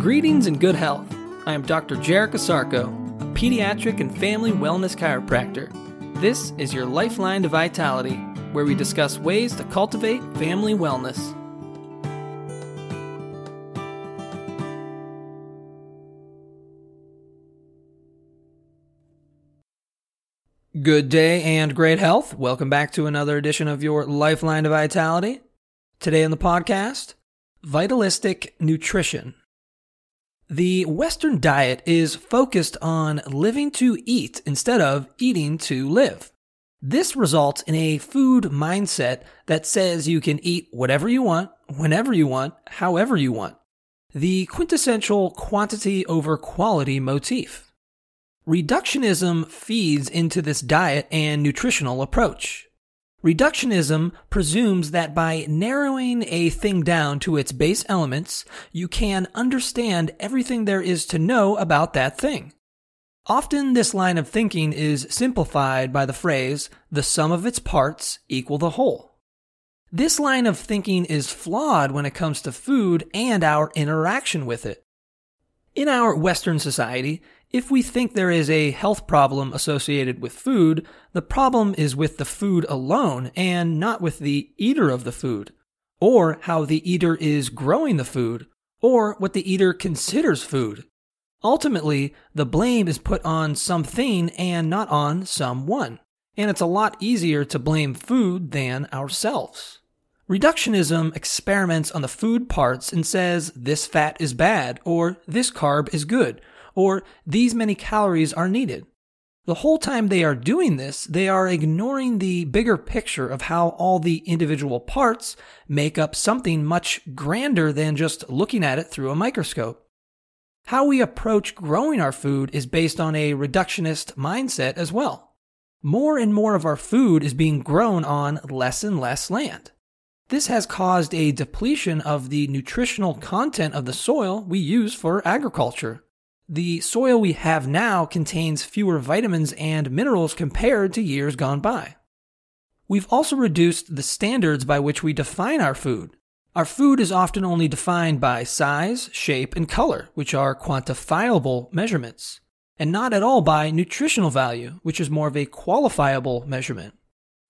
Greetings and good health. I am Dr. Jarek Asarko, a pediatric and family wellness chiropractor. This is your Lifeline to Vitality, where we discuss ways to cultivate family wellness. Good day and great health. Welcome back to another edition of your Lifeline to Vitality. Today on the podcast, vitalistic nutrition. The Western diet is focused on living to eat instead of eating to live. This results in a food mindset that says you can eat whatever you want, whenever you want, however you want. The quintessential quantity over quality motif. Reductionism feeds into this diet and nutritional approach. Reductionism presumes that by narrowing a thing down to its base elements, you can understand everything there is to know about that thing. Often this line of thinking is simplified by the phrase, the sum of its parts equal the whole. This line of thinking is flawed when it comes to food and our interaction with it. In our Western society, if we think there is a health problem associated with food, the problem is with the food alone and not with the eater of the food, or how the eater is growing the food, or what the eater considers food. Ultimately, the blame is put on something and not on someone, and it's a lot easier to blame food than ourselves. Reductionism experiments on the food parts and says this fat is bad, or this carb is good, or these many calories are needed. The whole time they are doing this, they are ignoring the bigger picture of how all the individual parts make up something much grander than just looking at it through a microscope. How we approach growing our food is based on a reductionist mindset as well. More and more of our food is being grown on less and less land. This has caused a depletion of the nutritional content of the soil we use for agriculture. The soil we have now contains fewer vitamins and minerals compared to years gone by. We've also reduced the standards by which we define our food. Our food is often only defined by size, shape, and color, which are quantifiable measurements, and not at all by nutritional value, which is more of a qualifiable measurement.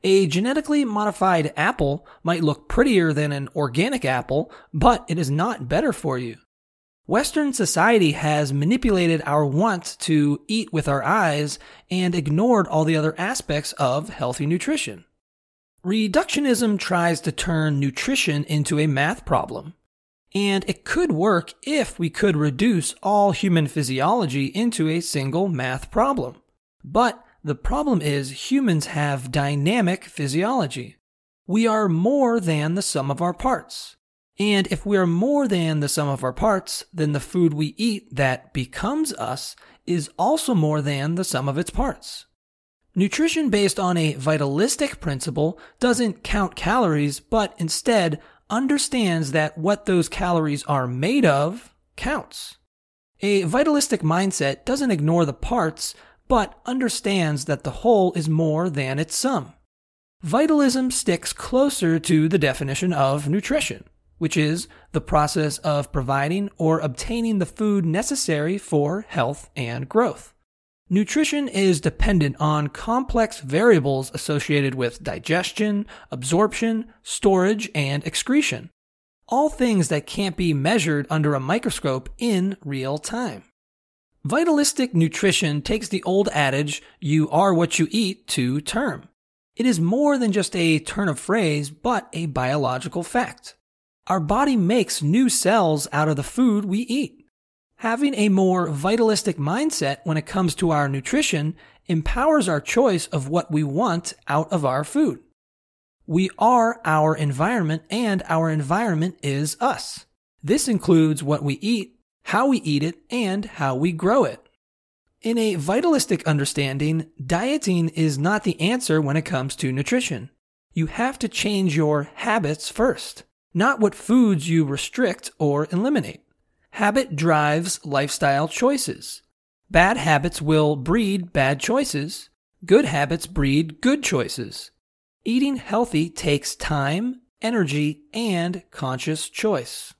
A genetically modified apple might look prettier than an organic apple, but it is not better for you. Western society has manipulated our want to eat with our eyes and ignored all the other aspects of healthy nutrition. Reductionism tries to turn nutrition into a math problem. And it could work if we could reduce all human physiology into a single math problem. But the problem is humans have dynamic physiology. We are more than the sum of our parts. And if we are more than the sum of our parts, then the food we eat that becomes us is also more than the sum of its parts. Nutrition based on a vitalistic principle doesn't count calories, but instead understands that what those calories are made of counts. A vitalistic mindset doesn't ignore the parts, but understands that the whole is more than its sum. Vitalism sticks closer to the definition of nutrition which is the process of providing or obtaining the food necessary for health and growth. Nutrition is dependent on complex variables associated with digestion, absorption, storage, and excretion. All things that can't be measured under a microscope in real time. Vitalistic nutrition takes the old adage, you are what you eat, to term. It is more than just a turn of phrase, but a biological fact. Our body makes new cells out of the food we eat. Having a more vitalistic mindset when it comes to our nutrition empowers our choice of what we want out of our food. We are our environment and our environment is us. This includes what we eat, how we eat it, and how we grow it. In a vitalistic understanding, dieting is not the answer when it comes to nutrition. You have to change your habits first not what foods you restrict or eliminate. Habit drives lifestyle choices. Bad habits will breed bad choices. Good habits breed good choices. Eating healthy takes time, energy, and conscious choice.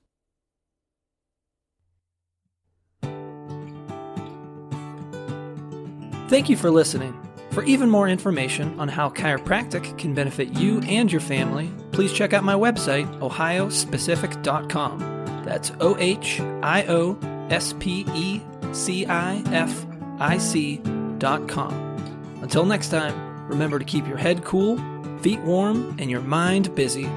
Thank you for listening. For even more information on how chiropractic can benefit you and your family, please check out my website, ohiospecific.com. That's O H I O S P E C I F I C.com. Until next time, remember to keep your head cool, feet warm, and your mind busy.